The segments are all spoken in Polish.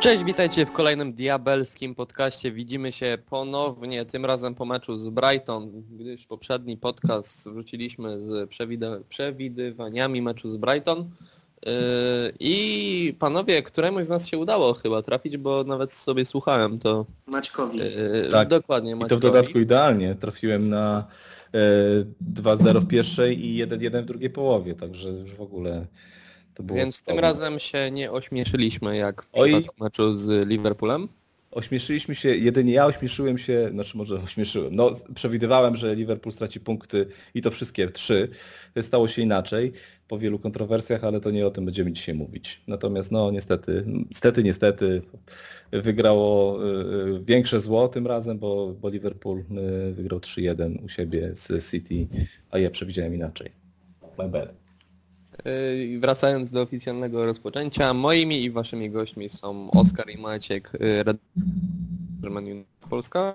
Cześć, witajcie w kolejnym diabelskim podcaście. Widzimy się ponownie, tym razem po meczu z Brighton, gdyż poprzedni podcast wróciliśmy z przewid- przewidywaniami meczu z Brighton. Yy, I panowie, któremuś z nas się udało chyba trafić, bo nawet sobie słuchałem to. Maćkowi. Yy, Tak. Dokładnie, I to w Maćkowi. dodatku idealnie. Trafiłem na e, 2-0 w pierwszej i 1-1 w drugiej połowie, także już w ogóle to było... Więc tym razem się nie ośmieszyliśmy jak w Oj. przypadku meczu z Liverpoolem. Ośmieszyliśmy się, jedynie ja ośmieszyłem się, znaczy może ośmieszyłem, no przewidywałem, że Liverpool straci punkty i to wszystkie trzy. Stało się inaczej po wielu kontrowersjach, ale to nie o tym będziemy dzisiaj mówić. Natomiast no niestety, niestety, niestety wygrało y, większe zło tym razem, bo, bo Liverpool y, wygrał 3-1 u siebie z City, a ja przewidziałem inaczej. My bad. Yy, Wracając do oficjalnego rozpoczęcia, moimi i waszymi gośćmi są Oskar i Maciek, yy, United Polska.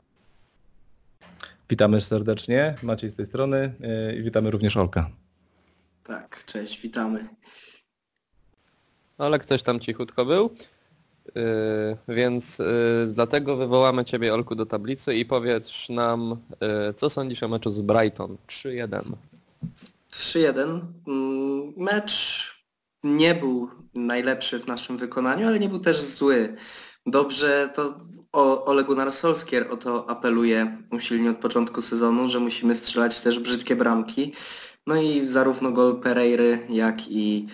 Witamy serdecznie, Maciej z tej strony y, i witamy również Olka. Tak, cześć, witamy. Ale ktoś tam cichutko był. Yy, więc yy, dlatego wywołamy Ciebie, Olku, do tablicy i powiedz nam, yy, co sądzisz o meczu z Brighton 3-1. 3-1. Mm, Mecz nie był najlepszy w naszym wykonaniu, ale nie był też zły. Dobrze, to Ole Gunnar Solskjaer o to apeluje usilnie od początku sezonu, że musimy strzelać też brzydkie bramki. No i zarówno gol Pereiry, jak i,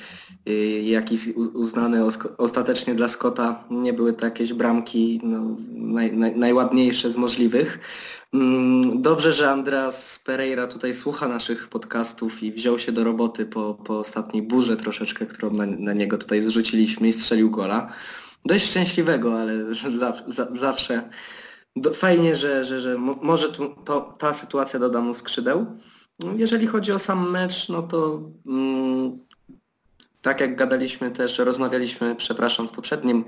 y, jak i uznany ostatecznie dla Scotta nie były to jakieś bramki no, naj, naj, najładniejsze z możliwych. Mm, Dobrze, że Andreas Pereira tutaj słucha naszych podcastów i wziął się do roboty po, po ostatniej burze troszeczkę, którą na, na niego tutaj zrzuciliśmy i strzelił gola. Dość szczęśliwego, ale za, za, zawsze do, fajnie, że, że, że mo, może to, ta sytuacja doda mu skrzydeł. Jeżeli chodzi o sam mecz, no to mm, tak jak gadaliśmy też, rozmawialiśmy, przepraszam, w poprzednim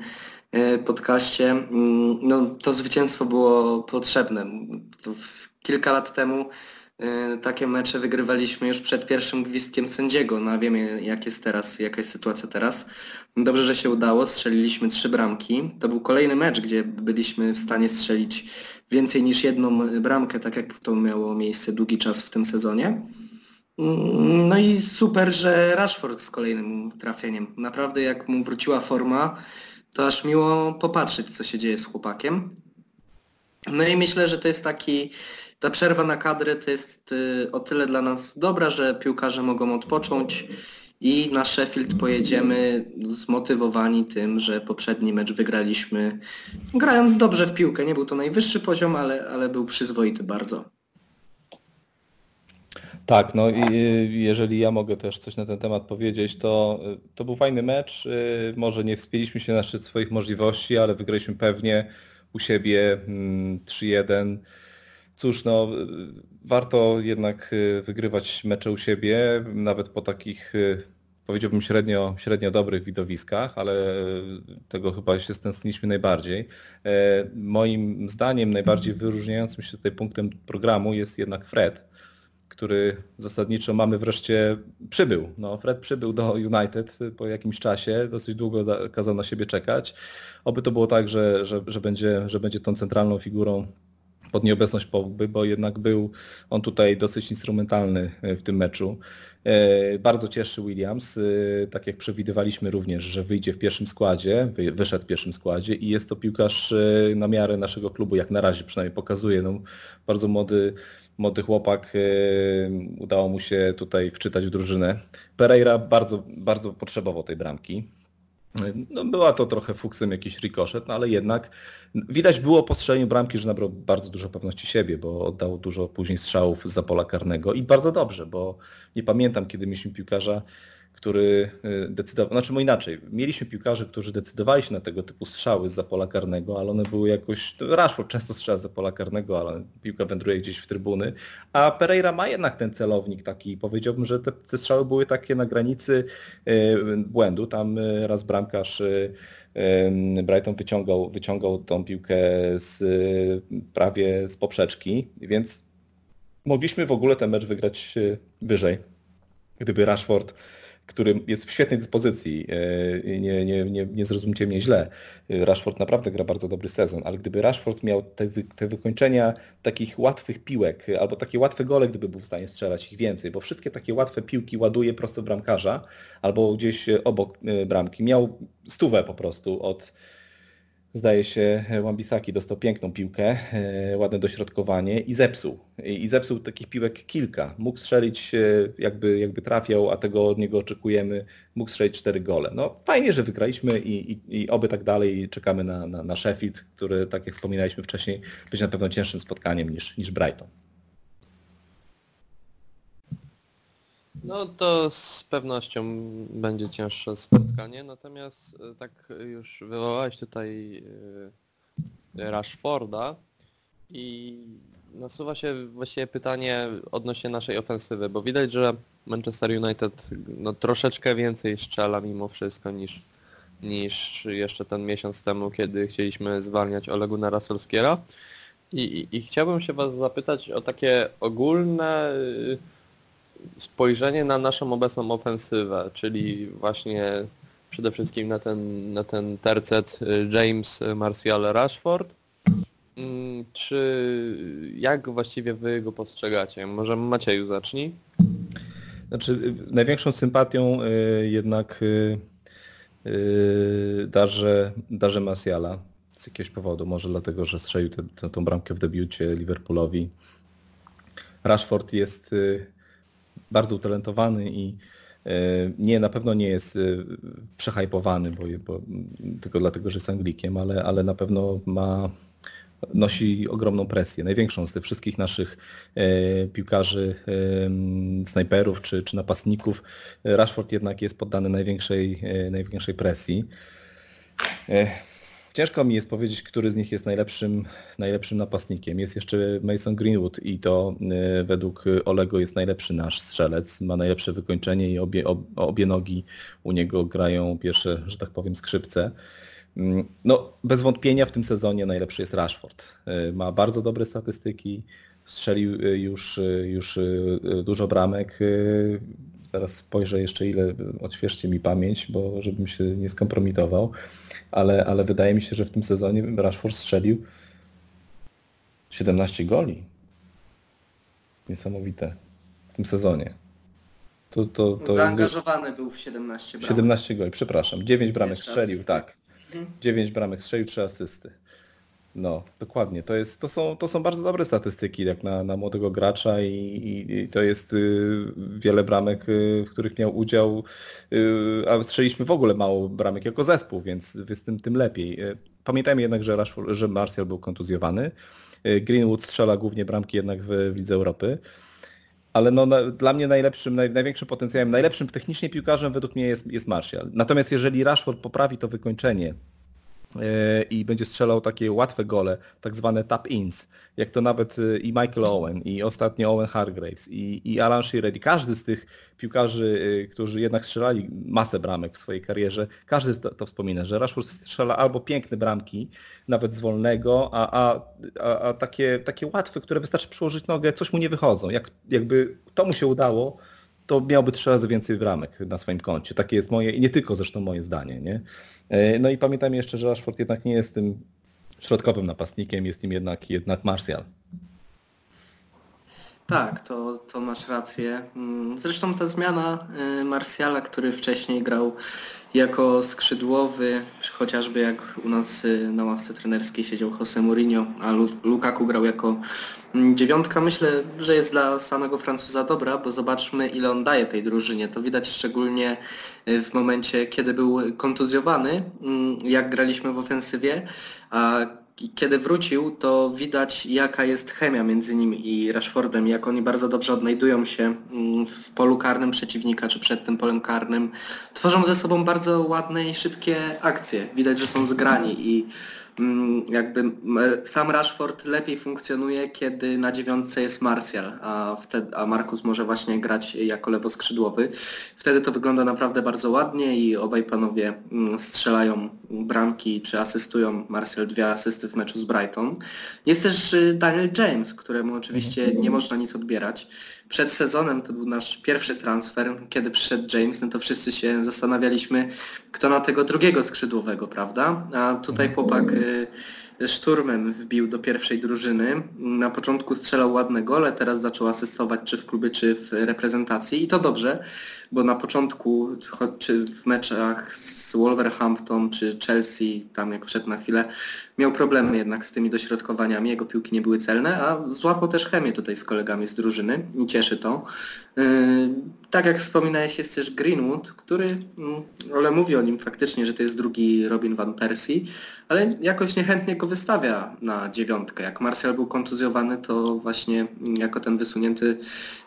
e, podcaście, mm, no to zwycięstwo było potrzebne. Kilka lat temu takie mecze wygrywaliśmy już przed pierwszym gwizdkiem sędziego, no a wiemy jak jest teraz, jaka jest sytuacja teraz. Dobrze, że się udało, strzeliliśmy trzy bramki. To był kolejny mecz, gdzie byliśmy w stanie strzelić więcej niż jedną bramkę, tak jak to miało miejsce długi czas w tym sezonie. Mm, No i super, że Rashford z kolejnym trafieniem. Naprawdę jak mu wróciła forma, to aż miło popatrzeć, co się dzieje z chłopakiem. No i myślę, że to jest taki, ta przerwa na kadry to jest y, o tyle dla nas dobra, że piłkarze mogą odpocząć i na Sheffield pojedziemy zmotywowani tym, że poprzedni mecz wygraliśmy grając dobrze w piłkę. Nie był to najwyższy poziom, ale, ale był przyzwoity bardzo. Tak, no i jeżeli ja mogę też coś na ten temat powiedzieć, to to był fajny mecz. y, Może nie wspięliśmy się na szczyt swoich możliwości, ale wygraliśmy pewnie u siebie mm, 3-1. Cóż, no y, warto jednak y, wygrywać mecze u siebie, nawet po takich y, powiedziałbym średnio, średnio dobrych widowiskach, ale tego chyba się stęskniliśmy najbardziej. E, Moim zdaniem najbardziej wyróżniającym się tutaj punktem programu jest jednak Fred który zasadniczo mamy wreszcie przybył. No, Fred przybył do United po jakimś czasie, dosyć długo kazał na siebie czekać. Oby to było tak, że, że, że, będzie, że będzie tą centralną figurą pod nieobecność Pogby, bo jednak był on tutaj dosyć instrumentalny e, w tym meczu. E, Bardzo cieszy Williams, e, tak jak przewidywaliśmy również, że wyjdzie w pierwszym składzie, wy- wyszedł w pierwszym składzie i jest to piłkarz na miarę naszego klubu, jak na razie przynajmniej pokazuje. No, bardzo młody, młody chłopak, udało mu się tutaj wczytać w drużynę. Pereira bardzo, bardzo potrzebował tej bramki. No, była to trochę fuksem jakiś rikoszet, no ale jednak widać było po strzeleniu bramki, że nabrał bardzo dużo pewności siebie, bo oddał dużo później strzałów z pola karnego i bardzo dobrze, bo nie pamiętam kiedy mieliśmy piłkarza, który y, decydował, znaczy może inaczej, mieliśmy piłkarzy, którzy decydowali się na tego typu strzały z pola karnego, ale one były jakoś, Rashford często strzela z pola karnego, ale piłka wędruje gdzieś w trybuny, a Pereira ma jednak ten celownik taki, powiedziałbym, że te, te strzały były takie na granicy y, błędu, tam y, raz bramkarz Brighton wyciągał, wyciągał tą piłkę z, prawie z poprzeczki, więc mogliśmy w ogóle ten mecz wygrać wyżej, gdyby Rashford który jest w świetnej dyspozycji, e, nie, nie, nie, nie zrozumcie mnie źle, Rashford naprawdę gra bardzo dobry sezon, ale gdyby Rashford miał te, te wykończenia takich łatwych piłek, albo takie łatwe gole, gdyby był w stanie strzelać ich więcej, bo wszystkie takie łatwe piłki ładuje prosto bramkarza, albo gdzieś obok bramki, miał stówę po prostu od zdaje się, Wambisaki dostał piękną piłkę, e, ładne dośrodkowanie i zepsuł. I zepsuł takich piłek kilka. Mógł strzelić, e, jakby, jakby trafiał, a tego od niego oczekujemy. Mógł strzelić cztery gole. No fajnie, że wygraliśmy i, i, i oby tak dalej. Czekamy na, na, na Sheffield, który, tak jak wspominaliśmy wcześniej, będzie na pewno cięższym spotkaniem niż, niż Brighton. No to z pewnością będzie cięższe spotkanie, natomiast e, tak już wywołałeś tutaj e, Rashforda i nasuwa się właściwie pytanie odnośnie naszej ofensywy, bo widać, że Manchester United no, troszeczkę więcej strzela mimo wszystko niż, niż jeszcze ten miesiąc temu, kiedy chcieliśmy zwalniać Olegu Narasolskiera. I, i, I chciałbym się Was zapytać o takie ogólne spojrzenie na naszą obecną ofensywę, czyli właśnie przede wszystkim na ten, na ten tercet y, James, Martial, Rashford. Mm, czy jak właściwie wy go postrzegacie? Może Macieju zacznij? Znaczy, y, największą sympatią y, jednak darzę, darzę Martiala z jakiegoś powodu. Może dlatego, że strzelił tę, bramkę w debiucie Liverpoolowi. Rashford jest bardzo utalentowany i e, nie, na pewno nie jest e, przehajpowany, bo, bo, tylko dlatego, że jest Anglikiem, ale, ale na pewno ma, nosi ogromną presję, największą z tych wszystkich naszych e, piłkarzy, e, snajperów czy, czy napastników. Rashford jednak jest poddany największej, e, największej presji. Ciężko mi jest powiedzieć, który z nich jest najlepszym, najlepszym napastnikiem. Jest jeszcze Mason Greenwood i to y, według Olego jest najlepszy nasz strzelec. Ma najlepsze wykończenie i obie, obie nogi u niego grają pierwsze, że tak powiem, skrzypce. Mm, no, bez wątpienia w tym sezonie najlepszy jest Rashford. Y, ma bardzo dobre statystyki, strzelił y, już, już dużo bramek. Zaraz spojrzę jeszcze ile, odświeżcie mi pamięć, bo żebym się nie skompromitował ale, ale wydaje mi się, że w tym sezonie Rashford strzelił 17 goli. Niesamowite. W tym sezonie. To, to, to Zaangażowany jest... był w 17 bramek. 17 goli, przepraszam. 9 bramek strzelił, tak. 9 mhm. bramek strzelił, 3 asysty. No, dokładnie. To, jest, to, są, to są bardzo dobre statystyki jak na, na młodego gracza i, i, i to jest y, wiele bramek, y, w których miał udział, y, a strzeliśmy w ogóle mało bramek jako zespół, więc, więc tym, tym lepiej. Y, pamiętajmy jednak, że, Rashford, że Martial był kontuzjowany. Y, Greenwood strzela głównie bramki jednak w, w Lidze Europy. Ale no, na, dla mnie najlepszym, naj, największym potencjałem, najlepszym technicznie piłkarzem według mnie jest, jest Martial. Natomiast jeżeli Rashford poprawi to wykończenie, i będzie strzelał takie łatwe gole, tak zwane tap-ins, jak to nawet y, i Michael Owen, i ostatnio Owen Hargraves, i, i Alan Shearer, i każdy z tych piłkarzy, y, którzy jednak strzelali masę bramek w swojej karierze, każdy to, wspomina, że Rashford strzela albo piękne bramki, nawet z wolnego, a, a, a, a, takie, takie łatwe, które wystarczy przyłożyć nogę, coś mu nie wychodzą. Jak, jakby to mu się udało, to miałby trzy razy więcej bramek na swoim koncie. Takie jest moje, i nie tylko zresztą moje zdanie. Nie? E, no i pamiętajmy jeszcze, że Rashford jednak nie jest tym środkowym napastnikiem, jest nim jednak, jednak Martial. Tak, to, to masz rację. Mm, zresztą ta zmiana y, Marsjala, który wcześniej grał jako skrzydłowy, chociażby jak u nas y, na ławce trenerskiej siedział Jose Mourinho, a Lukaku grał jako mm, dziewiątka, myślę, że jest dla samego Francuza dobra, bo zobaczmy ile on daje tej drużynie. To widać szczególnie y, w momencie, kiedy był kontuzjowany, mm, jak graliśmy w ofensywie, a kiedy wrócił, to widać jaka jest chemia między nim i Rashfordem, jak oni bardzo dobrze odnajdują się mm, w polu karnym przeciwnika, czy przed tym polem karnym. Tworzą ze sobą bardzo ładne i szybkie akcje. Widać, że są zgrani i jakby sam Rashford lepiej funkcjonuje, kiedy na dziewiątce jest Martial, a, wtedy, a Markus może właśnie grać jako lewoskrzydłowy. Wtedy to wygląda naprawdę bardzo ładnie i obaj panowie mm, strzelają bramki czy asystują. Martial dwie asysty w meczu z Brighton. Jest też y, Daniel James, któremu oczywiście nie można nic odbierać przed sezonem to był nasz pierwszy transfer, kiedy przyszedł James, no to wszyscy się zastanawialiśmy, kto na tego drugiego skrzydłowego, prawda? A tutaj chłopak y, szturmem wbił do pierwszej drużyny. Na początku strzelał ładne gole, teraz zaczął asystować czy w klubie, czy w reprezentacji i to dobrze, bo na początku, czy w meczach z Wolverhampton czy Chelsea, tam jak wszedł na chwilę, miał problemy jednak z tymi dośrodkowaniami, jego piłki nie były celne, a złapał też chemię tutaj z kolegami z drużyny i cieszy to. Yy, tak jak wspominałeś, jest też Greenwood, który, mm, ale mówi o nim faktycznie, że to jest drugi Robin Van Persie, ale jakoś niechętnie go wystawia na dziewiątkę. Jak Martial był kontuzjowany, to właśnie jako ten wysunięty,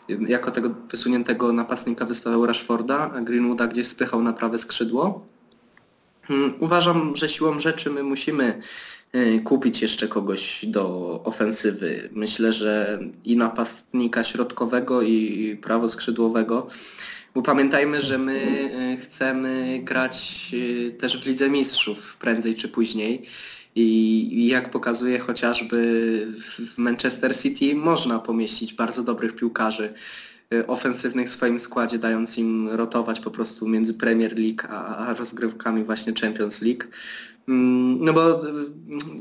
jako tego wysuniętego napastnika wystawiał Rashforda, a Greenwooda gdzieś spychał na prawe skrzydło. Hmm, uważam, że siłą rzeczy my musimy y, kupić jeszcze kogoś do ofensywy. Myślę, że i napastnika środkowego i prawoskrzydłowego. Bo pamiętajmy, że my y, chcemy grać y, też w Lidze Mistrzów prędzej czy później. I jak pokazuje chociażby w Manchester City można pomieścić bardzo dobrych piłkarzy Y, ofensywnych w swoim składzie, dając im rotować po prostu między Premier League a, rozgrywkami właśnie Champions League. Mm, no bo y,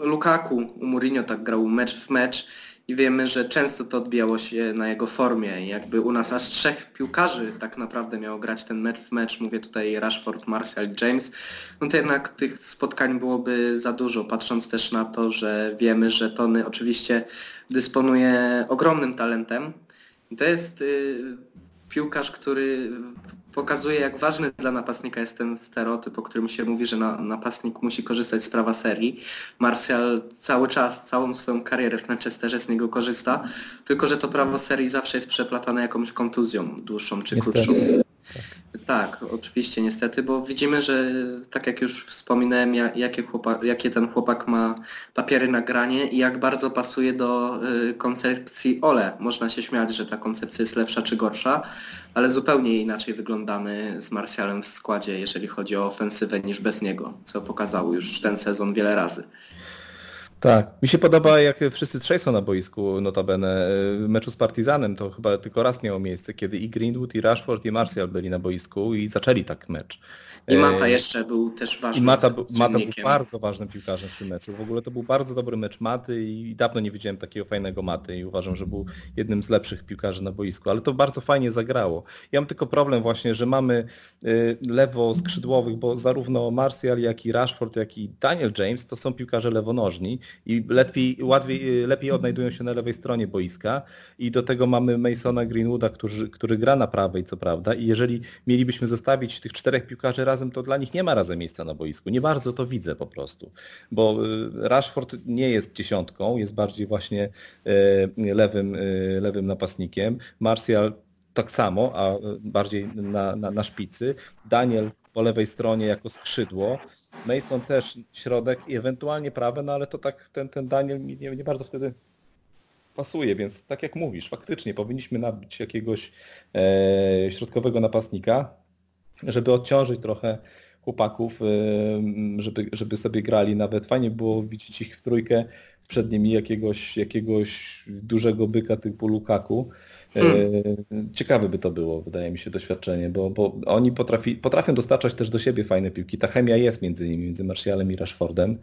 Lukaku u Mourinho tak grał mecz w mecz i wiemy, że często to odbijało się na jego formie. Jakby u nas aż trzech piłkarzy tak naprawdę miało grać ten mecz w mecz, mówię tutaj Rashford, Martial, James, no to jednak tych spotkań byłoby za dużo, patrząc też na to, że wiemy, że Tony oczywiście dysponuje ogromnym talentem, to jest y, piłkarz, który pokazuje, jak ważny dla napastnika jest ten stereotyp, o którym się mówi, że na, napastnik musi korzystać z prawa serii. Martial cały czas, całą swoją karierę w Manchesterze z niego korzysta, tylko że to prawo serii zawsze jest przeplatane jakąś kontuzją dłuższą czy Niestety. krótszą. Tak, oczywiście niestety, bo widzimy, że tak jak już wspominałem, jakie, chłopak, jakie ten chłopak ma papiery na granie i jak bardzo pasuje do y, koncepcji Ole. Można się śmiać, że ta koncepcja jest lepsza czy gorsza, ale zupełnie inaczej wyglądamy z Marsjalem w składzie, jeżeli chodzi o ofensywę niż bez niego, co pokazał już ten sezon wiele razy. Tak, mi się podoba jak wszyscy trzej są na boisku, notabene w meczu z Partizanem to chyba tylko raz miało miejsce, kiedy i Greenwood, i Rashford, i Martial byli na boisku i zaczęli tak mecz. I Mata jeszcze był też ważny. I Mata, Mata był bardzo ważnym piłkarzem w tym meczu. W ogóle to był bardzo dobry mecz Maty i dawno nie widziałem takiego fajnego Maty i uważam, że był jednym z lepszych piłkarzy na boisku, ale to bardzo fajnie zagrało. Ja mam tylko problem właśnie, że mamy y, lewo skrzydłowych, bo zarówno Martial, jak i Rashford, jak i Daniel James to są piłkarze lewonożni i lepiej, łatwiej, y, lepiej odnajdują się na lewej stronie boiska i do tego mamy Masona Greenwooda, który, który gra na prawej, co prawda i jeżeli mielibyśmy zestawić tych czterech piłkarzy razem, to dla nich nie ma razem miejsca na boisku. Nie bardzo to widzę po prostu, bo y, Rashford nie jest dziesiątką, jest bardziej właśnie y, lewym, y, lewym napastnikiem. Martial tak samo, a bardziej na, na, na szpicy. Daniel po lewej stronie jako skrzydło. Mason też środek i ewentualnie prawe, no ale to tak ten, ten Daniel nie, nie bardzo wtedy pasuje, więc tak jak mówisz, faktycznie powinniśmy nabić jakiegoś e, środkowego napastnika, żeby odciążyć trochę chłopaków, y, żeby, żeby sobie grali nawet. Fajnie było widzieć ich w trójkę, przed nimi jakiegoś, jakiegoś dużego byka typu Lukaku. Y, hmm. Ciekawe by to było, wydaje mi się, doświadczenie, bo, bo oni potrafi, potrafią dostarczać też do siebie fajne piłki. Ta chemia jest między nimi, między Martialem i Rashfordem.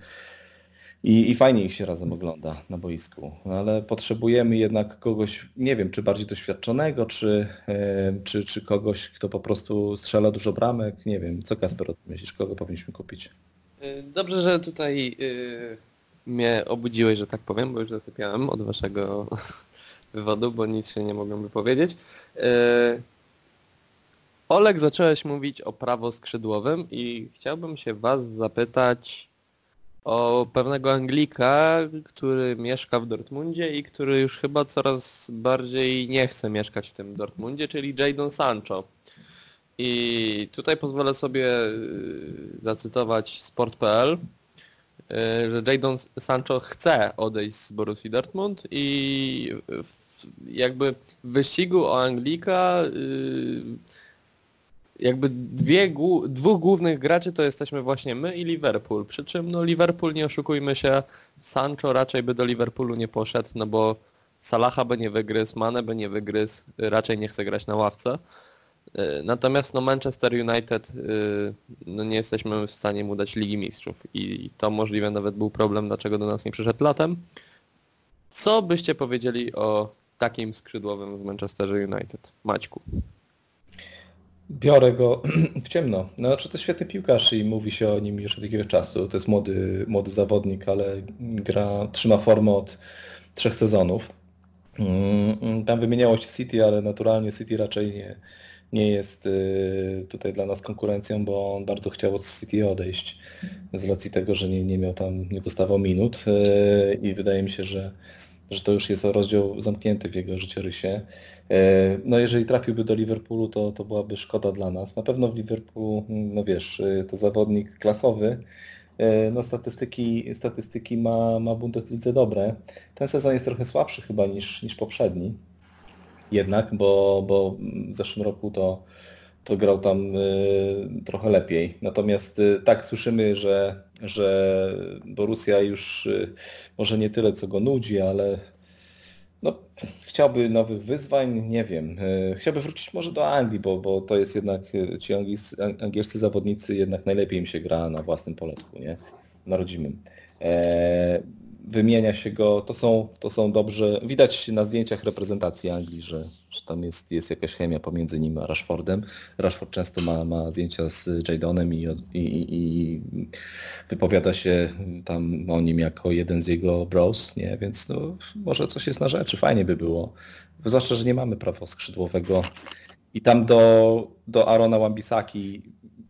I, I fajnie ich się razem ogląda na boisku, no, ale potrzebujemy jednak kogoś, nie wiem, czy bardziej doświadczonego, czy, e, czy, czy kogoś, kto po prostu strzela dużo bramek, nie wiem. Co Kasper o tym myślisz, kogo powinniśmy kupić? E, dobrze, że tutaj yy, mnie obudziłeś, że tak powiem, bo już zasypiałem od waszego wywodu, bo nic się nie mogłem wypowiedzieć. Yy, Olek, zacząłeś mówić o prawo skrzydłowym i chciałbym się was zapytać, o pewnego Anglika, który mieszka w Dortmundzie i który już chyba coraz bardziej nie chce mieszkać w tym Dortmundzie, czyli Jadon Sancho. I tutaj pozwolę sobie y, zacytować sport.pl, y, że Jadon Sancho chce odejść z Borussii Dortmund i jakby w wyścigu o Anglika y, jakby dwie, dwóch głównych graczy to jesteśmy właśnie my i Liverpool. Przy czym no Liverpool, nie oszukujmy się, Sancho raczej by do Liverpoolu nie poszedł, no bo Salaha by nie wygryzł, Mane by nie wygryzł, raczej nie chce grać na ławce. Y, Natomiast no Manchester United y, no nie jesteśmy w stanie mu dać Ligi Mistrzów i to możliwe nawet był problem, dlaczego do nas nie przyszedł latem. Co byście powiedzieli o takim skrzydłowym w Manchesterze United? Maćku. Biorę go w ciemno. No, znaczy to świetny piłkarz i mówi się o nim już od jakiegoś czasu. To jest młody, młody zawodnik, ale gra, trzyma formę od trzech sezonów. Mm, Tam wymieniało się City, ale naturalnie City raczej nie, nie jest y, tutaj dla nas konkurencją, bo on bardzo chciał od City odejść z racji tego, że nie, nie miał tam, nie dostawał minut y, i wydaje mi się, że, że to już jest rozdział zamknięty w jego życiorysie. E, No jeżeli trafiłby do Liverpoolu, to, to byłaby szkoda dla nas. Na pewno w Liverpoolu, no wiesz, y, to zawodnik klasowy, E, no statystyki, statystyki ma, ma Bundeslidze dobre. Ten sezon jest trochę słabszy chyba niż, niż poprzedni. Jednak, bo, bo w zeszłym roku to, to grał tam y, trochę lepiej. Natomiast y, tak słyszymy, że, że Borussia już y, może nie tyle co go nudzi, ale no, chciałby nowych wyzwań, nie wiem. E, Chciałby wrócić może do Anglii, bo, bo to jest jednak, e, ci angielscy, zawodnicy jednak najlepiej im się gra na własnym poletku, nie? Na rodzimym. Wymienia się go, to są, to są dobrze, widać na zdjęciach reprezentacji Anglii, że, że tam jest, jest jakaś chemia pomiędzy nim a Rashfordem. Rashford często ma, ma zdjęcia z Jadonem i, i, i, wypowiada się tam o nim jako jeden z jego bros, nie? Więc no, może coś jest na rzeczy, fajnie by było. Zwłaszcza, że nie mamy prawa skrzydłowego i tam do, do Arona Wambisaki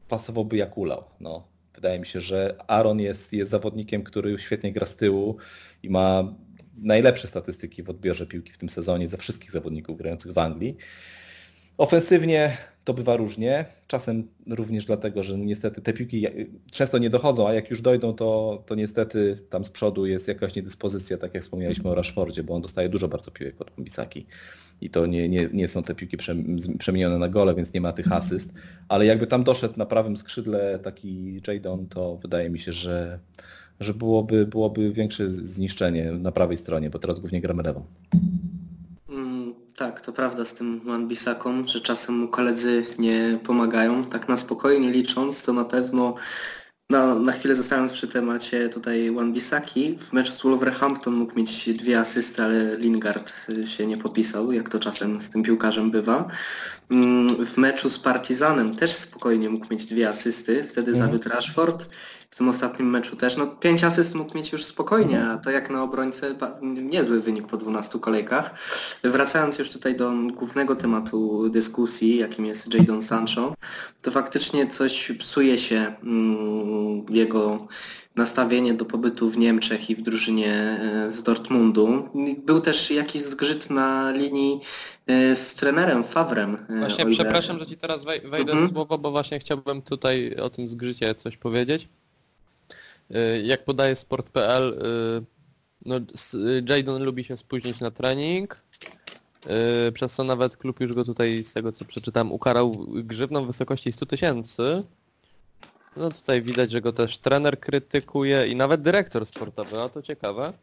pasowałby jak ulał. No. Wydaje mi się, że Aaron jest, jest zawodnikiem, który świetnie gra z tyłu i ma najlepsze statystyki w odbiorze piłki w tym sezonie za wszystkich zawodników grających w Anglii. Ofensywnie to bywa różnie, czasem również dlatego, że niestety te piłki często nie dochodzą, a jak już dojdą, to, to niestety tam z przodu jest jakaś niedyspozycja, tak jak wspomnieliśmy o Rashfordzie, bo on dostaje dużo bardzo piłek od Bisaki i to nie, nie, nie są te piłki przemienione na gole, więc nie ma tych asyst, ale jakby tam doszedł na prawym skrzydle taki Jadon, to wydaje mi się, że, że byłoby, byłoby większe zniszczenie na prawej stronie, bo teraz głównie gramy lewą. Mm, tak, to prawda z tym Wan-Bisaką, że czasem mu koledzy nie pomagają. Tak na spokojnie licząc, to na pewno na, na chwilę zostając przy temacie tutaj Wan-Bisaki, w meczu z Wolverhampton mógł mieć dwie asysty, ale Lingard y, się nie popisał, jak to czasem z tym piłkarzem bywa. Mm, W meczu z Partizanem też spokojnie mógł mieć dwie asysty, wtedy Mhm. zawiódł Rashford. W tym ostatnim meczu też, no pięć asyst mógł mieć już spokojnie, a to jak na obrońcę niezły wynik po 12 kolejkach. Wracając już tutaj do głównego tematu dyskusji, jakim jest Jadon Sancho, to faktycznie coś psuje się mm, jego nastawienie do pobytu w Niemczech i w drużynie e, z Dortmundu. Był też jakiś zgrzyt na linii e, z trenerem Favrem. e, Właśnie przepraszam, że ci teraz wej- wejdę Mhm. w słowo, bo właśnie chciałbym tutaj o tym zgrzycie coś powiedzieć. Y, Jak podaje sport.pl, y, no, y, Jadon lubi się spóźnić na trening, przez co nawet klub już go tutaj, z tego co przeczytałem, ukarał grzywną w wysokości 100 tysięcy. No tutaj widać, że go też trener krytykuje i nawet dyrektor sportowy, a to ciekawe.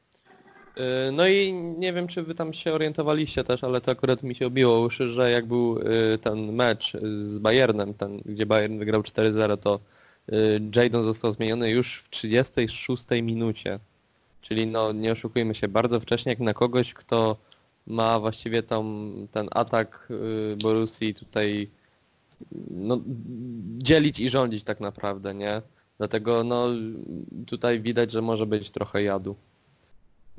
No i nie wiem, czy wy tam się orientowaliście też, ale to akurat mi się obiło uszy, że jak był ten mecz z Bayernem, ten, gdzie Bayern wygrał 4-0, to Jadon został zmieniony już w 36 minucie. Czyli no nie oszukujmy się, bardzo wcześnie jak na kogoś, kto ma właściwie tam ten atak y, Borussii tutaj no, dzielić i rządzić tak naprawdę, nie? Dlatego no tutaj widać, że może być trochę jadu.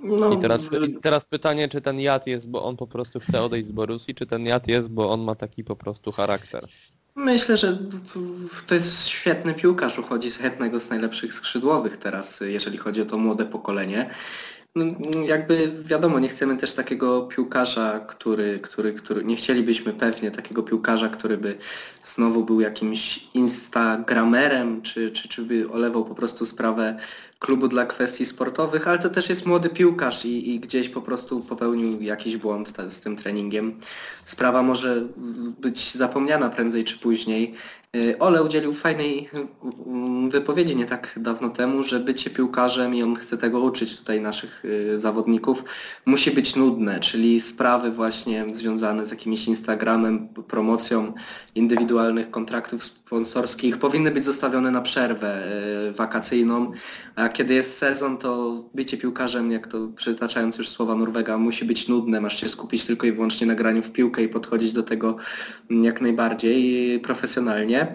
No, I teraz, I teraz pytanie, czy ten jad jest, bo on po prostu chce odejść z Borussii, czy ten jad jest, bo on ma taki po prostu charakter. Myślę, że to jest świetny piłkarz, uchodzi z jednego z najlepszych skrzydłowych teraz, jeżeli chodzi o to młode pokolenie. No, Jakby wiadomo, nie chcemy też takiego piłkarza, który, który, który, nie chcielibyśmy pewnie takiego piłkarza, który by znowu był jakimś instagramerem, czy, czy, czy by olewał po prostu sprawę klubu dla kwestii sportowych, ale to też jest młody piłkarz i, i gdzieś po prostu popełnił jakiś błąd z tym treningiem. Sprawa może być zapomniana prędzej czy później. Y, Ole udzielił fajnej mm, wypowiedzi nie tak dawno temu, że bycie piłkarzem i on chce tego uczyć tutaj naszych y, zawodników, musi być nudne, czyli sprawy właśnie związane z jakimś Instagramem, promocją indywidualnych kontraktów sponsorskich powinny być zostawione na przerwę y, wakacyjną, a kiedy jest sezon, to bycie piłkarzem, jak to przytaczając już słowa Norwega, musi być nudne, masz się skupić tylko i wyłącznie na graniu w piłkę i podchodzić do tego mm, jak najbardziej profesjonalnie.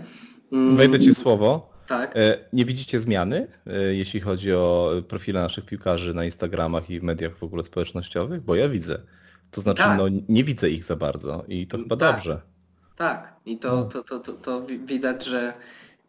Mm, Wejdę Ci słowo. Tak. E, Nie widzicie zmiany, e, jeśli chodzi o profile naszych piłkarzy na Instagramach i w mediach w ogóle społecznościowych? Bo ja widzę. To znaczy, Tak. no nie widzę ich za bardzo i to chyba Tak. dobrze. Tak, i to, No. to, to, to, to wi- widać, że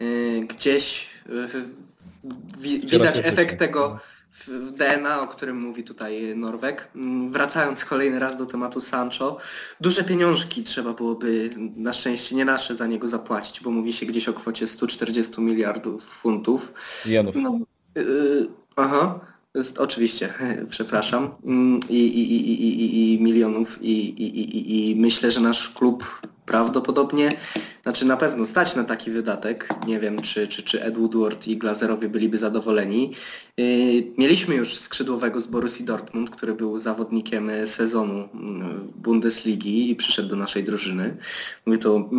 y, gdzieś y, widać efekt tego w w DNA, o którym mówi tutaj Norweg. Mm, Wracając kolejny raz do tematu Sancho, duże pieniążki trzeba byłoby, na szczęście nie nasze, za niego zapłacić, bo mówi się gdzieś o kwocie 140 miliardów funtów. Janów. No, yy, aha, jest, oczywiście, przepraszam. Mm, I, i, i, i, i, i milionów i, i, i, i- i myślę, że nasz klub prawdopodobnie, znaczy na pewno stać na taki wydatek. Nie wiem, czy, czy, czy Ed Woodward i Glazerowie byliby zadowoleni. Yy, mieliśmy już skrzydłowego z Borussii Dortmund, który był zawodnikiem e, sezonu mm, Bundesligi i przyszedł do naszej drużyny. Mówię tu o.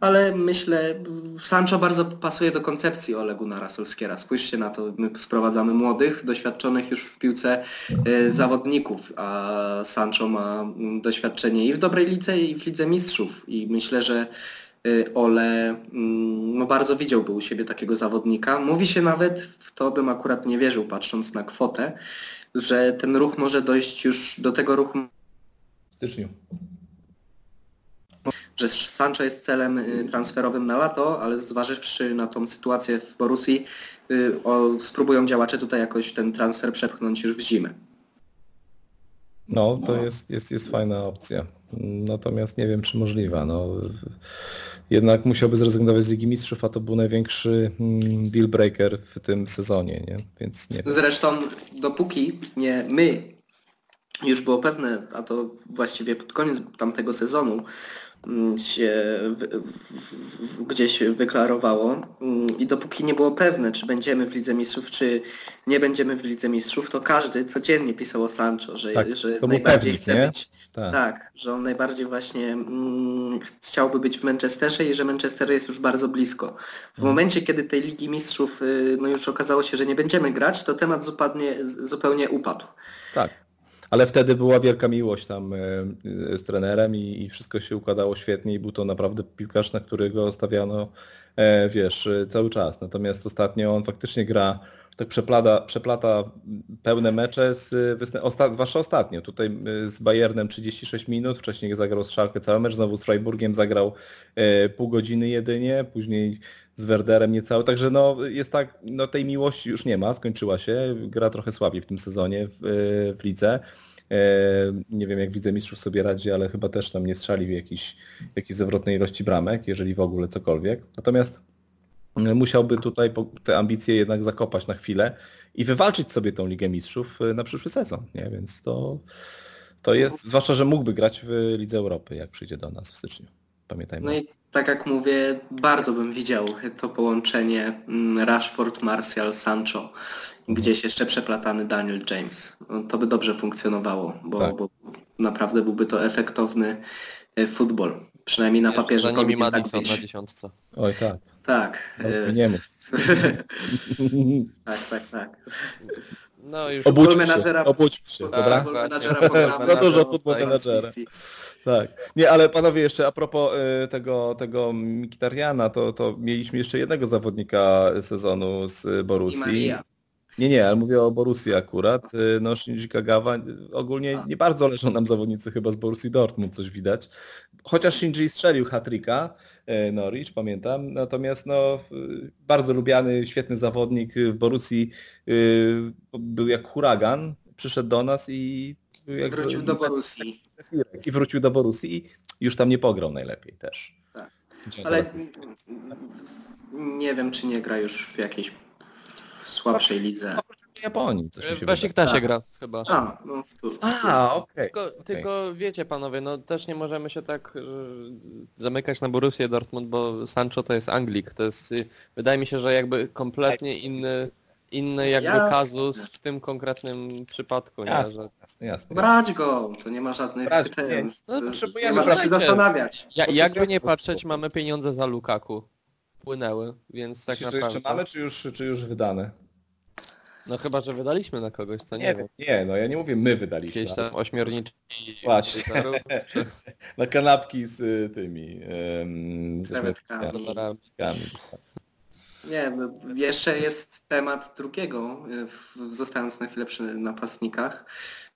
Ale myślę, Sancho bardzo pasuje do koncepcji Ole Gunnara Solskiera. Spójrzcie na to, my sprowadzamy młodych, doświadczonych już w piłce e, zawodników, a Sancho ma mm, doświadczenie i w dobrej lidze, i w lidze mistrzów. I myślę, że e, Ole mm, no bardzo widziałby u siebie takiego zawodnika. Mówi się nawet, w to bym akurat nie wierzył patrząc na kwotę, że ten ruch może dojść już do tego ruchu W styczniu. Że Sancho jest celem y, transferowym na lato, ale zważywszy na tą sytuację w Borussii, y, spróbują działacze tutaj jakoś ten transfer przepchnąć już w zimę. No, to jest, jest, jest fajna opcja. Natomiast nie wiem, czy możliwa. No, jednak musiałby zrezygnować z Ligi Mistrzów, a to był największy mm, deal breaker w tym sezonie, nie? Więc nie. Zresztą dopóki nie my, już było pewne, a to właściwie pod koniec tamtego sezonu się w, w, gdzieś wyklarowało mm, i dopóki nie było pewne, czy będziemy w Lidze Mistrzów, czy nie będziemy w Lidze Mistrzów, to każdy codziennie pisał o Sancho, że, Tak, że najbardziej pewnik, chce nie? być Tak. Tak, że on najbardziej właśnie mm, chciałby być w Manchesterze i że Manchester jest już bardzo blisko. W Mhm. momencie, kiedy tej Ligi Mistrzów y, no już okazało się, że nie będziemy grać, to temat zupełnie, z- zupełnie upadł. Tak. Ale wtedy była wielka miłość tam e, e, z trenerem i, i wszystko się układało świetnie i był to naprawdę piłkarz, na którego stawiano, e, wiesz, cały czas. Natomiast ostatnio on faktycznie gra, tak przeplata, przeplata pełne mecze, z, osta, zwłaszcza ostatnio. Tutaj z Bayernem 36 minut, wcześniej zagrał z Schalke cały mecz, znowu z Freiburgiem zagrał pół godziny jedynie, później z Werderem niecałe, także no jest tak, no tej miłości już nie ma, skończyła się, gra trochę słabiej w tym sezonie w, w lidze. E, Nie wiem jak widzę mistrzów sobie radzi, ale chyba też tam nie strzelił jakiejś, jakiejś zawrotnej ilości bramek, jeżeli w ogóle cokolwiek. Natomiast e, musiałby tutaj te ambicje jednak zakopać na chwilę i wywalczyć sobie tą Ligę Mistrzów e, na przyszły sezon, nie? Więc to, to jest, zwłaszcza, że mógłby grać w Lidze Europy, jak przyjdzie do nas w styczniu. Pamiętajmy. No i tak jak mówię, bardzo bym widział to połączenie mm, Rashford, Martial, Sancho, gdzieś jeszcze przeplatany Daniel James. To by dobrze funkcjonowało, bo, Tak. bo naprawdę byłby to efektowny e, futbol. Przynajmniej na papierze Za nimi tak Madison być. na dziesiątce. Oj tak, Tak, no, e, tak, tak, tak. No już Obudźmy się, obudźmy się, Tak, dobra? Za dużo futbol menadżera. Tak. Nie, ale panowie jeszcze a propos y, tego, tego Mkhitarjana, to, to mieliśmy jeszcze jednego zawodnika sezonu z Borussii. Nie, nie, ale mówię o Borussii akurat. Y, No Shinji Kagawa, ogólnie A. nie bardzo leżą nam zawodnicy chyba z Borussii Dortmund, coś widać. Chociaż Shinji strzelił hat-tricka, y, Norwich, pamiętam. Natomiast no, bardzo lubiany, świetny zawodnik w Borussii był jak huragan, przyszedł do nas i jak Wrócił do Borussii. I wrócił do Borussii i już tam nie pograł najlepiej też. Tak. Ale nie wiem, czy nie gra już w jakiejś słabszej lidze. W Japonii. Coś się W. Besiktasie Tak. gra chyba. A, no w tu. A, okej. Tylko, okej. tylko wiecie panowie, no też nie możemy się tak y, zamykać na Borussię Dortmund, bo Sancho to jest Anglik. To jest, y, wydaje mi się, że jakby kompletnie inny, inny jakby Jasne. kazus w tym konkretnym przypadku, nie? Jasne, Że, jasne, jasne. Brać go, to nie ma żadnych Brać, ten, nie. No, nie potrzebujemy ma co się zastanawiać. ja, jakby nie patrzeć, mamy pieniądze za Lukaku. Płynęły, więc tak naprawdę. jeszcze mamy, czy już, czy już wydane? No chyba, że wydaliśmy na kogoś, co nie, Nie, wiem. nie, no ja nie mówię my wydaliśmy. Jakieś tam ośmiorniczki Właśnie. czy Na kanapki z y, tymi... Um, ze Krewetkami. śmietnikami. Nie, jeszcze jest temat drugiego, zostając na chwilę przy napastnikach,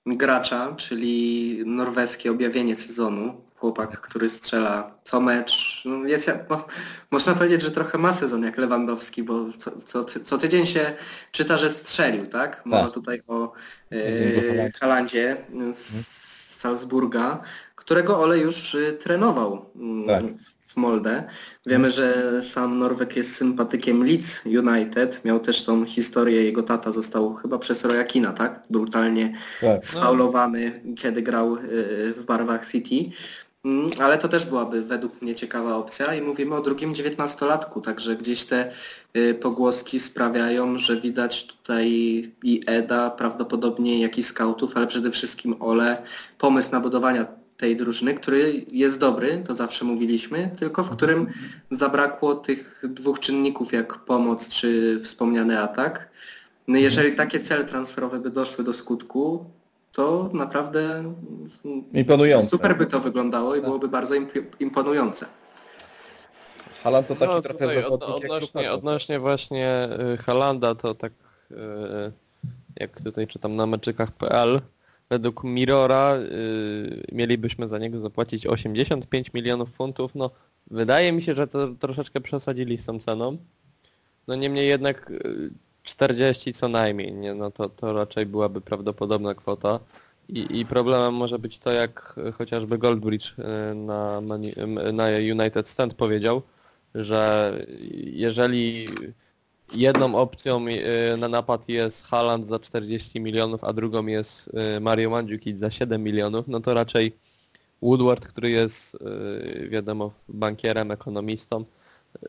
gracza, czyli norweskie objawienie sezonu. Chłopak, który strzela co mecz. No, jest, no, można powiedzieć, że trochę ma sezon jak Lewandowski, bo co, co, co tydzień się czyta, że strzelił, tak? Mowa Tak. tutaj o e, Halandzie. Z Salzburga, którego Ole już y, trenował mm, Tak. Molde. Wiemy, że sam Norweg jest sympatykiem Leeds United. Miał też tą historię, jego tata został chyba przez Rojakina, tak? Brutalnie Tak. sfaulowany, kiedy grał y, w barwach City. Mm, Ale to też byłaby według mnie ciekawa opcja i mówimy o drugim dziewiętnastolatku, także gdzieś te y, pogłoski sprawiają, że widać tutaj i Eda, prawdopodobnie jak i skautów, ale przede wszystkim Ole, pomysł na budowania tej drużyny, który jest dobry, to zawsze mówiliśmy, tylko w którym zabrakło tych dwóch czynników jak pomoc czy wspomniany atak. No jeżeli takie cele transferowe by doszły do skutku, to naprawdę Imponujące. super by to wyglądało i byłoby bardzo imp- imponujące. Haaland to taki no, trochę tutaj od, odnośnie, odnośnie właśnie y, Halanda, to tak y, jak tutaj czytam na meczykach.pl, według Mirora y, mielibyśmy za niego zapłacić 85 milionów funtów. No, wydaje mi się, że to troszeczkę przesadzili z tą ceną. No niemniej jednak y, 40 co najmniej, nie? No to, to raczej byłaby prawdopodobna kwota. I, I problemem może być to, jak y, chociażby Goldbridge y, na, na United Stand powiedział, że jeżeli jedną opcją y, na napad jest Haaland za 40 milionów, a drugą jest y, Mario Mandzukic za 7 milionów, no to raczej Woodward, który jest y, wiadomo bankierem, ekonomistą,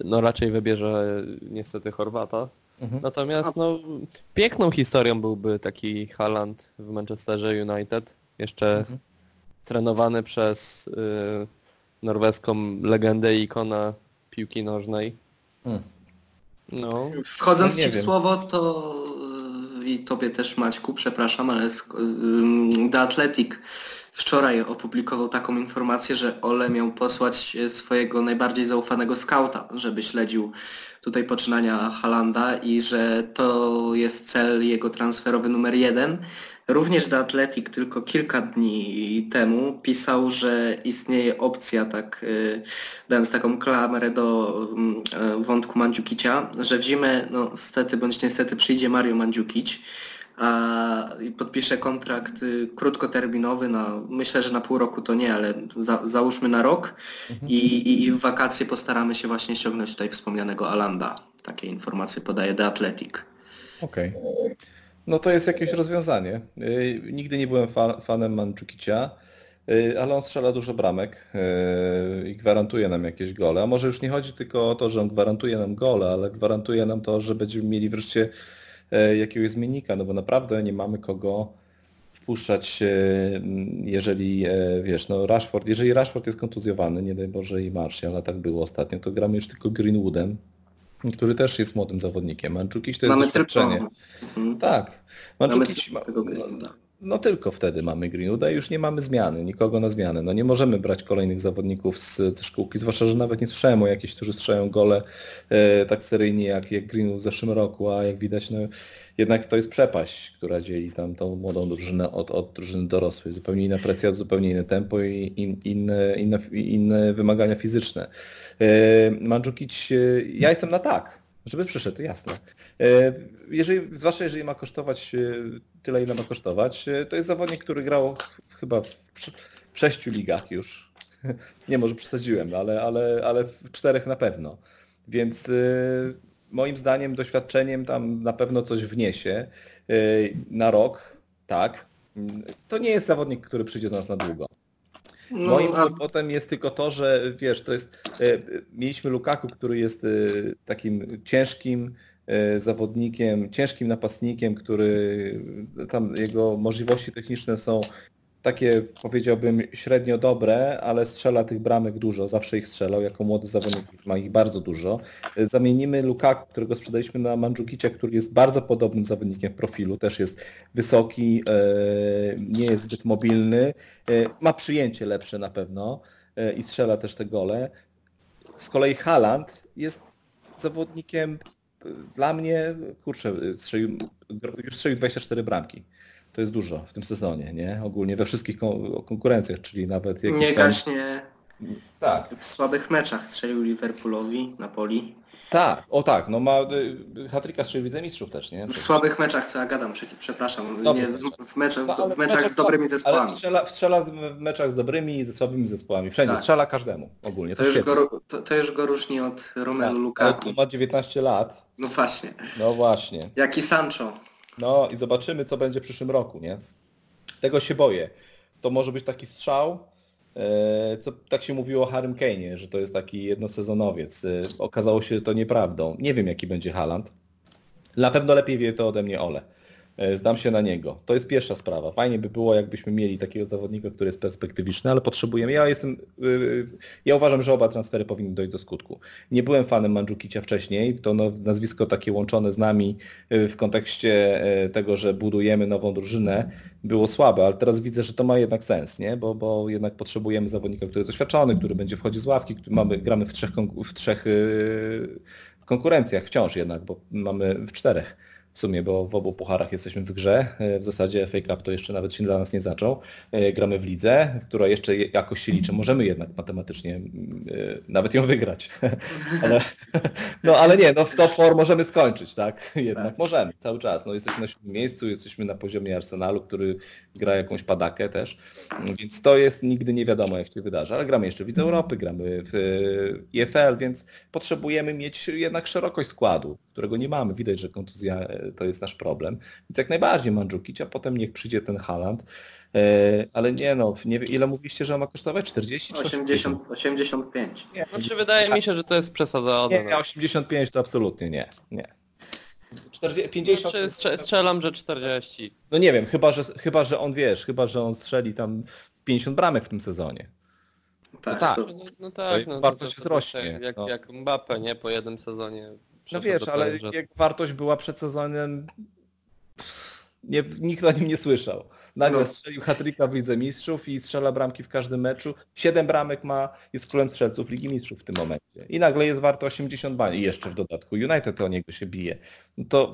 no raczej wybierze niestety Chorwata. Mhm. Natomiast no piękną historią byłby taki Haaland w Manchesterze United, jeszcze Mhm. trenowany przez y, norweską legendę i ikona piłki nożnej. Hmm. No, Wchodząc No Ci w wiem. słowo, to y, i Tobie też Maćku, przepraszam, ale sk- ym, The Athletic wczoraj opublikował taką informację, że Ole miał posłać swojego najbardziej zaufanego skauta, żeby śledził tutaj poczynania Halanda i że to jest cel jego transferowy numer jeden. Również The Athletic tylko kilka dni temu pisał, że istnieje opcja, tak y, dając taką klamerę do mm, e, wątku Mandzukicia, że w zimę, no stety bądź niestety przyjdzie Mario Mandzukic a, i podpisze kontrakt y, krótkoterminowy, na, myślę, że na pół roku to nie, ale za, załóżmy na rok i, i, i w wakacje postaramy się właśnie ściągnąć tutaj wspomnianego Alanda. Takie informacje podaje The Athletic. Okej. No to jest jakieś rozwiązanie. Yy, nigdy nie byłem fa fanem Mandzukicia, yy, ale on strzela dużo bramek i gwarantuje nam jakieś gole. A może już nie chodzi tylko o to, że on gwarantuje nam gole, ale gwarantuje nam to, że będziemy mieli wreszcie jakiegoś zmiennika, no bo naprawdę nie mamy kogo wpuszczać, yy, jeżeli yy, wiesz, no Rashford, jeżeli Rashford jest kontuzjowany, nie daj Boże i Martial, a tak było ostatnio, to gramy już tylko Greenwoodem, który też jest młodym zawodnikiem. Mandzukic to jest Mamy tylko... doświadczenie. Mhm. Tak. Mandzukic ma, tylko tego Greenwooda. No tylko wtedy mamy Greenwooda i już nie mamy zmiany, nikogo na zmianę. No nie możemy brać kolejnych zawodników z ze szkółki, zwłaszcza, że nawet nie słyszałem o jakichś, którzy strzelają gole e, tak seryjnie jak, jak Greenwood w zeszłym roku, a jak widać, no jednak to jest przepaść, która dzieli tam tą młodą drużynę od, od drużyny dorosłej. Zupełnie inna presja, zupełnie inne tempo i in, inne, inne, inne wymagania fizyczne. E, Mandzukic, e, ja jestem na tak, żeby przyszedł, jasne. E, Jeżeli, zwłaszcza jeżeli ma kosztować e, tyle, ile ma kosztować, e, to jest zawodnik, który grał chyba w, sz- w sześciu ligach już. Nie, może przesadziłem, ale, ale, ale w czterech na pewno. Więc moim zdaniem doświadczeniem tam na pewno coś wniesie na rok, tak. To nie jest zawodnik, który przyjdzie do nas na długo. No, Moim a kłopotem jest tylko to, że wiesz, to jest. Mieliśmy Lukaku, który jest takim ciężkim zawodnikiem, ciężkim napastnikiem, który tam jego możliwości techniczne są takie powiedziałbym średnio dobre, ale strzela tych bramek dużo, zawsze ich strzelał, jako młody zawodnik ma ich bardzo dużo. E, Zamienimy Lukaku, którego sprzedaliśmy na Mandzukicia, który jest bardzo podobnym zawodnikiem w profilu, też jest wysoki, e, nie jest zbyt mobilny, e, ma przyjęcie lepsze na pewno e, i strzela też te gole. Z kolei Haaland jest zawodnikiem e, dla mnie, kurczę, strzelił, już strzelił 24 bramki. To jest dużo w tym sezonie, nie? Ogólnie we wszystkich kon- konkurencjach, czyli nawet jakieś nie tam... gaśnie Tak, w słabych meczach strzelił Liverpoolowi, Napoli. tak, o tak, no ma y, hatryka strzelił Widzę Mistrzów też, nie? W słabych meczach, co ja gadam, przecież, przepraszam, nie, w meczach, No, ale w meczach z dobrymi Ale zespołami. strzela, strzela z- w meczach z dobrymi i ze słabymi zespołami. Wszędzie Tak. strzela każdemu ogólnie. To już, świetnie. go, to, to już go różni od Romelu Tak, Ale Lukaku. ma 19 lat. No właśnie. No właśnie. Jak i Sancho. No i zobaczymy, co będzie w przyszłym roku, nie? Tego się boję. To może być taki strzał, e, co tak się mówiło o Harrym Kane'ie, że to jest taki jednosezonowiec. E, Okazało się to nieprawdą. Nie wiem, jaki będzie Haaland. Na pewno lepiej wie to ode mnie Ole. E, Zdam się na niego. To jest pierwsza sprawa. Fajnie by było, jakbyśmy mieli takiego zawodnika, który jest perspektywiczny, ale potrzebujemy. Ja jestem. yy, Ja uważam, że oba transfery powinny dojść do skutku. Nie byłem fanem Mandzukicia wcześniej. To no, nazwisko takie łączone z nami yy, w kontekście tego, że budujemy nową drużynę, było słabe, ale teraz widzę, że to ma jednak sens, nie? Bo, bo jednak potrzebujemy zawodnika, który jest doświadczony, który będzie wchodził z ławki, mamy, gramy w trzech, w trzech konkurencjach wciąż jednak, bo mamy w czterech w sumie, bo w obu pucharach jesteśmy w grze. E, W zasadzie FA Cup to jeszcze nawet się dla nas nie zaczął. E, Gramy w lidze, która jeszcze je- jakoś się liczy. Możemy jednak matematycznie mm, e, nawet ją wygrać. ale, no ale nie, no w top 4 możemy skończyć, tak? Jednak Tak. możemy, cały czas. No jesteśmy na siódmym miejscu, jesteśmy na poziomie Arsenalu, który gra jakąś padakę też. Więc to jest nigdy nie wiadomo jak się wydarzy. Ale gramy jeszcze w Lidze Europy, gramy w EFL, więc potrzebujemy mieć jednak szerokość składu, którego nie mamy. Widać, że kontuzja e, to jest nasz problem. Więc jak najbardziej Mandzukic, a potem niech przyjdzie ten Haaland. E, Ale nie no, nie wiem, ile mówiliście, że on ma kosztować? 40 czy 80, 85. Nie, Znaczy wydaje mi się, że to jest przesadzone. nie, nie, 85 to absolutnie nie. nie. 40, 50, Znaczy, strze- strzelam, że 40. no nie wiem, chyba że, chyba, że on wiesz, chyba, że on strzeli tam 50 bramek w tym sezonie. Tak, tak. to- No, no tak, To no wartość to, to, wzrośnie, tak Jak, no. jak Mbappe, nie? Po jednym sezonie. No wiesz, ale PSG. jak wartość była przed sezonem, nie, nikt o nim nie słyszał. Nagle No. strzelił hat-tricka w Lidze Mistrzów i strzela bramki w każdym meczu. Siedem bramek ma, jest królem strzelców Ligi Mistrzów w tym momencie. I nagle jest warto 80 bani. I jeszcze w dodatku United o niego się bije. No to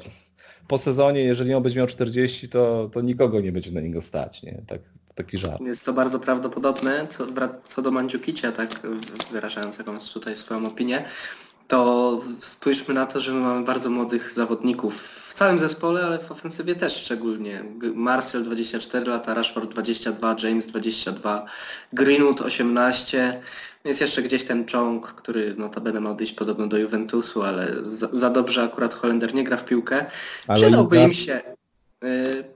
po sezonie, jeżeli on będzie miał 40, to, to nikogo nie będzie na niego stać. Nie? Tak, taki żart. Jest to bardzo prawdopodobne, co, co do Mandziukicia, tak wyrażając jakąś tutaj swoją opinię, to spójrzmy na to, że my mamy bardzo młodych zawodników w całym zespole, ale w ofensywie też szczególnie. Marcel 24 lata, Rashford 22, James 22, Greenwood 18, jest jeszcze gdzieś ten Chong, który notabene ma być podobno do Juventusu, ale za, za dobrze akurat Holender nie gra w piłkę. Ale Przydałby im się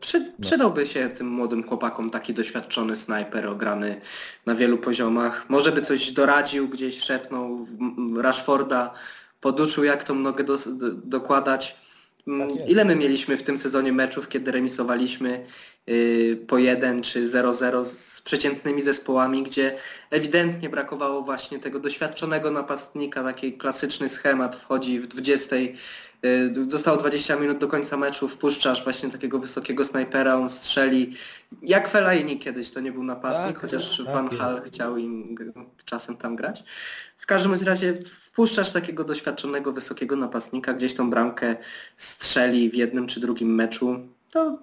Przy, przydałby się tym młodym chłopakom taki doświadczony snajper ograny na wielu poziomach. Może by coś doradził, gdzieś szepnął Rashforda, poduczył jak tą nogę dos- do, dokładać. Mm, Tak. Ile my mieliśmy w tym sezonie meczów, kiedy remisowaliśmy yy, po 1 czy 0-0 z przeciętnymi zespołami, gdzie ewidentnie brakowało właśnie tego doświadczonego napastnika, taki klasyczny schemat, wchodzi w 20 Y, Zostało 20 minut do końca meczu, wpuszczasz właśnie takiego wysokiego snajpera, on strzeli. Jak Fellaini kiedyś, to nie był napastnik, Tak, chociaż tak Van jest. Hal chciał im czasem tam grać. W każdym razie wpuszczasz takiego doświadczonego, wysokiego napastnika, gdzieś tą bramkę strzeli w jednym czy drugim meczu. To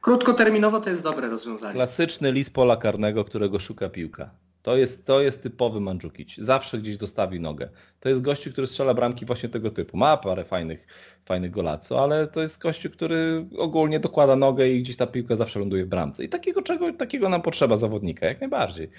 krótkoterminowo to jest dobre rozwiązanie. Klasyczny list pola karnego, którego szuka piłka. To jest, to jest typowy Mandzukic. Zawsze gdzieś dostawi nogę. To jest gościu, który strzela bramki właśnie tego typu. Ma parę fajnych, fajnych golaco, ale to jest gościu, który ogólnie dokłada nogę i gdzieś ta piłka zawsze ląduje w bramce. I takiego, czego, takiego nam potrzeba zawodnika, jak najbardziej.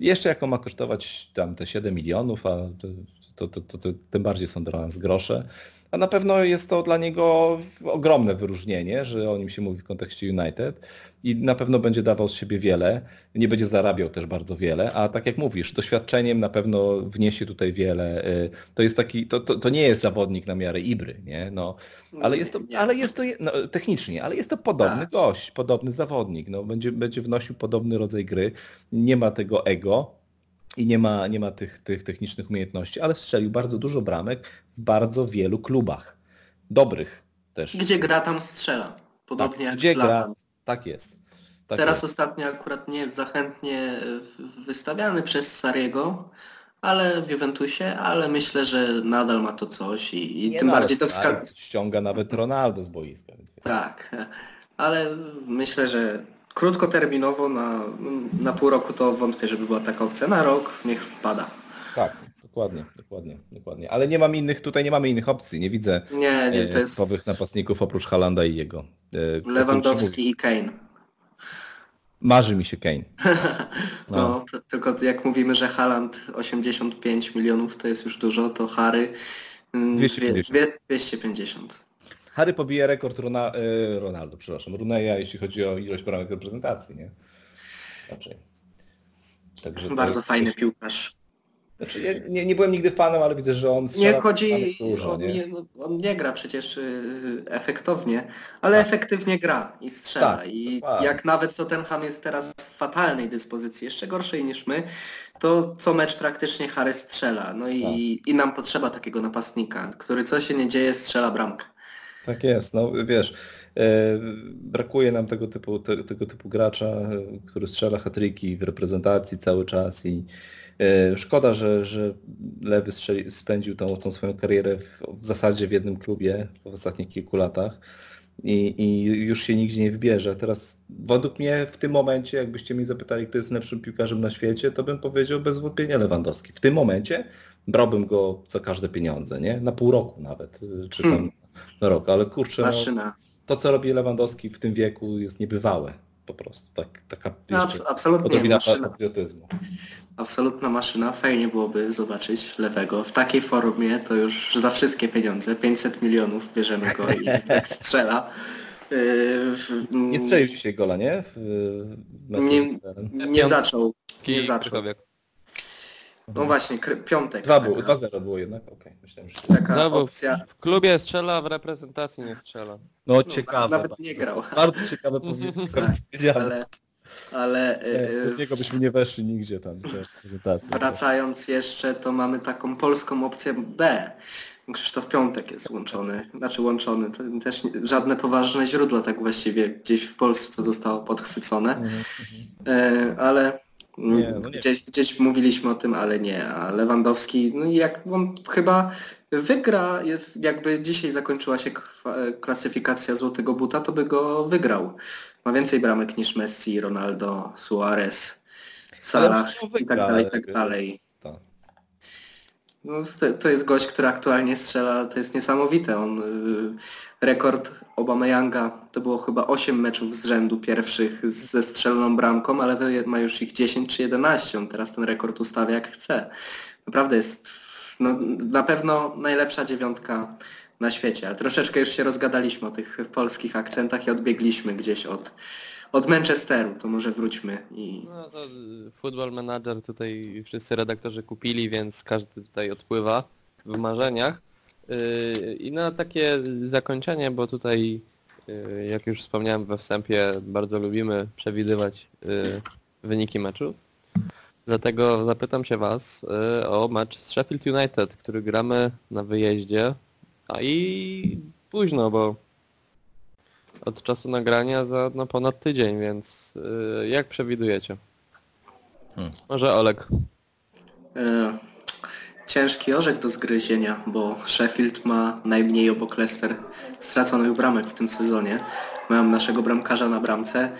Jeszcze jako ma kosztować tam te 7 milionów, a to, To, to, to, tym bardziej są dla nas grosze. A na pewno jest to dla niego ogromne wyróżnienie, że o nim się mówi w kontekście United i na pewno będzie dawał z siebie wiele, nie będzie zarabiał też bardzo wiele, a tak jak mówisz, doświadczeniem na pewno wniesie tutaj wiele. Y, to jest taki, to, to, to nie jest zawodnik na miarę Ibry, nie? No, ale jest to, ale jest to no, technicznie, ale jest to podobny Tak. gość, podobny zawodnik, no, będzie, będzie wnosił podobny rodzaj gry, nie ma tego ego, i nie ma, nie ma tych, tych technicznych umiejętności, ale strzelił bardzo dużo bramek w bardzo wielu klubach. Dobrych też. Gdzie gra, tam strzela. Podobnie Tak, jak gdzie gra, tak jest. Tak Teraz jest. ostatnio akurat nie jest zachętnie wystawiany przez Sariego, ale w Juventusie, ale myślę, że nadal ma to coś i, i Nie tym no, bardziej to wskazuje. ściąga nawet Ronaldo z boiska. Więc... Tak, ale myślę, że krótkoterminowo na, na pół roku to wątpię, żeby była taka opcja. Na rok niech wpada. Tak, dokładnie, dokładnie, dokładnie. Ale nie mam innych, tutaj nie mamy innych opcji. Nie widzę Nie, nie, to e, jest typowych napastników oprócz Halanda i jego. E. Lewandowski i Kane. Marzy mi się Kane. No, No. to, tylko jak mówimy, że Haaland 85 milionów to jest już dużo, to Harry mm, 250. dwie- dwie- 250. Harry pobije rekord Rona, e, Ronaldo, przepraszam, Runeja, jeśli chodzi o ilość bramek reprezentacji, nie? Raczej. Także Bardzo jest fajny piłkarz. Znaczy, ja nie, nie byłem nigdy fanem, ale widzę, że on Nie chodzi, dużo, on, nie? no, on nie gra przecież y, efektownie, ale efektywnie gra i strzela. Tak, I jak nawet Tottenham jest teraz w fatalnej dyspozycji, jeszcze gorszej niż my, to co mecz praktycznie Harry strzela. No i, Tak. i nam potrzeba takiego napastnika, który co się nie dzieje, strzela bramkę. Tak jest, no wiesz, e, brakuje nam tego typu, te, tego typu gracza, e, który strzela hatryki w reprezentacji cały czas i e, szkoda, że, że Lewy strzeli, spędził tą, tą swoją karierę w, w zasadzie w jednym klubie w ostatnich kilku latach i, i już się nigdzie nie wybierze. Teraz według mnie w tym momencie, jakbyście mnie zapytali, kto jest najlepszym piłkarzem na świecie, to bym powiedział bez wątpienia Lewandowski. W tym momencie brałbym go za każde pieniądze, nie? Na pół roku nawet, czy tam Hmm. Na rok, ale kurczę, no, Maszyna. to co robi Lewandowski w tym wieku jest niebywałe po prostu. Tak, taka No, abs- absolutnie odrobina maszyna. patriotyzmu. Absolutna maszyna. Fajnie byłoby zobaczyć lewego. W takiej formie to już za wszystkie pieniądze. 500 milionów bierzemy go i jak strzela. W- Nie strzelił dzisiaj gola, nie? W, Nie-. Nie zaczął. Nie zaczął. No właśnie, kry- piątek. Dwa było, taka, 2-0 było jednak, okej, myślałem, że... taka No bo w, opcja. w klubie strzela, w reprezentacji nie strzela. No No, ciekawe. nawet bardzo. nie grał. Bardzo ciekawe Tak, powiedziane. Ale, ale yy, Bez niego byśmy nie weszli nigdzie tam w reprezentacji. wracając jeszcze, to mamy taką polską opcję B. Krzysztof Piątek jest łączony, znaczy łączony, to też nie, żadne poważne źródło tak właściwie gdzieś w Polsce to zostało podchwycone. Mhm, E, ale Nie, no nie. gdzieś, gdzieś mówiliśmy o tym, ale nie. A Lewandowski, no jak on chyba wygra, jest, jakby dzisiaj zakończyła się klasyfikacja Złotego Buta, to by go wygrał. Ma więcej bramek niż Messi, Ronaldo, Suarez, Salah i tak dalej, i tak dalej. Tak. No, to, to jest gość, który aktualnie strzela, to jest niesamowite. On y, rekord Obameyanga to było chyba 8 meczów z rzędu pierwszych ze strzeloną bramką, ale ma już ich 10 czy 11. On teraz ten rekord ustawia jak chce. Naprawdę jest no, na pewno najlepsza dziewiątka na świecie, ale troszeczkę już się rozgadaliśmy o tych polskich akcentach i odbiegliśmy gdzieś od, od Manchesteru, to może wróćmy i No to y, Football Manager tutaj wszyscy redaktorzy kupili, więc każdy tutaj odpływa w marzeniach. Yy, I na takie zakończenie, bo tutaj yy, jak już wspomniałem we wstępie, bardzo lubimy przewidywać wyniki meczu. Dlatego zapytam się Was o mecz z Sheffield United, który gramy na wyjeździe, a i późno, bo od czasu nagrania za no, ponad tydzień, więc yy, jak przewidujecie? Hmm. Może Olek. E, ciężki orzech do zgryzienia, bo Sheffield ma najmniej obok Leicester straconych bramek w tym sezonie. Mam naszego bramkarza na bramce.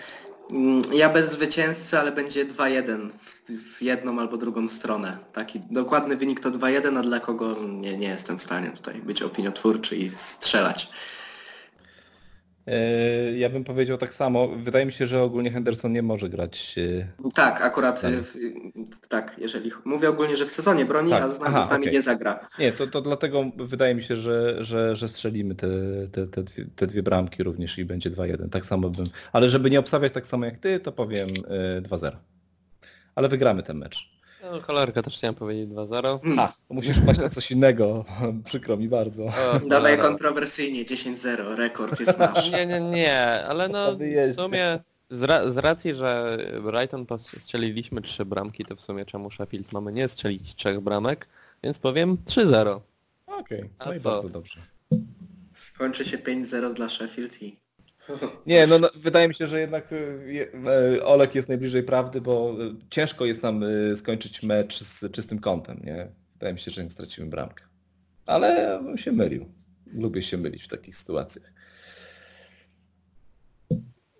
Mm, Ja bez zwycięzcy, ale będzie 2-1 w- w jedną albo drugą stronę. Taki dokładny wynik to 2-1, a dla kogo nie, nie jestem w stanie tutaj być opiniotwórczy i strzelać. E, Ja bym powiedział tak samo. Wydaje mi się, że ogólnie Henderson nie może grać. e, Tak, akurat Tak. y, w, tak, jeżeli mówię ogólnie, że w sezonie broni, Tak, a z nami, aha, z nami okej. nie zagra. Nie, to, to dlatego wydaje mi się, że, że, że strzelimy te, te, te, dwie, te dwie bramki również i będzie 2-1. Tak samo bym. Ale żeby nie obstawiać tak samo jak ty, to powiem e, 2-0. Ale wygramy ten mecz. No, cholerka też chciałem powiedzieć 2-0. Hmm. A, to musisz paść na coś innego. Przykro mi bardzo. O, Dalej cholera. kontrowersyjnie, 10-0, rekord jest nasz. Nie, nie, nie, ale no w sumie z, ra z racji, że Brighton strzeliliśmy trzy bramki, to w sumie czemu Sheffield mamy nie strzelić trzech bramek, więc powiem 3-0. Okej, A no i co? bardzo dobrze. Skończy się 5-0 dla Sheffield i... Nie, no, no wydaje mi się, że jednak y, e, Olek jest najbliżej prawdy, bo y, ciężko jest nam y, skończyć mecz z czystym kątem, nie? Wydaje mi się, że nie stracimy bramkę. Ale bym się mylił. Lubię się mylić w takich sytuacjach.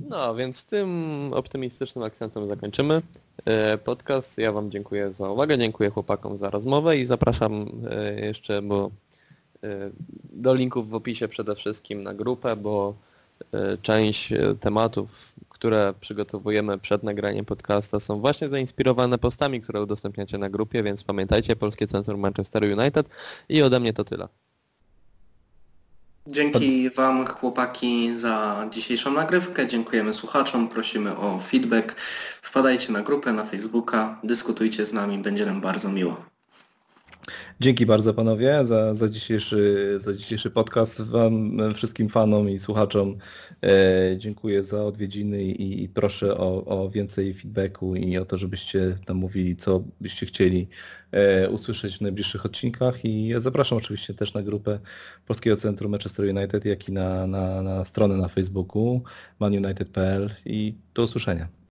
No, więc tym optymistycznym akcentem zakończymy e, podcast. Ja Wam dziękuję za uwagę, dziękuję chłopakom za rozmowę i zapraszam e, jeszcze, bo do linków w opisie przede wszystkim na grupę, bo część e, tematów, które przygotowujemy przed nagraniem podcasta są właśnie zainspirowane postami, które udostępniacie na grupie, więc pamiętajcie Polskie Centrum Manchester United i ode mnie to tyle. Dzięki Wam chłopaki za dzisiejszą nagrywkę, dziękujemy słuchaczom, prosimy o feedback. Wpadajcie na grupę na Facebooka, dyskutujcie z nami, będzie nam bardzo miło. Dzięki bardzo panowie za, za, dzisiejszy, za dzisiejszy podcast. Wam wszystkim fanom i słuchaczom e, dziękuję za odwiedziny i, i proszę o, o więcej feedbacku i o to, żebyście tam mówili, co byście chcieli e, usłyszeć w najbliższych odcinkach i ja zapraszam oczywiście też na grupę Polskiego Centrum Manchester United, jak i na, na, na stronę na Facebooku manunited.pl i do usłyszenia.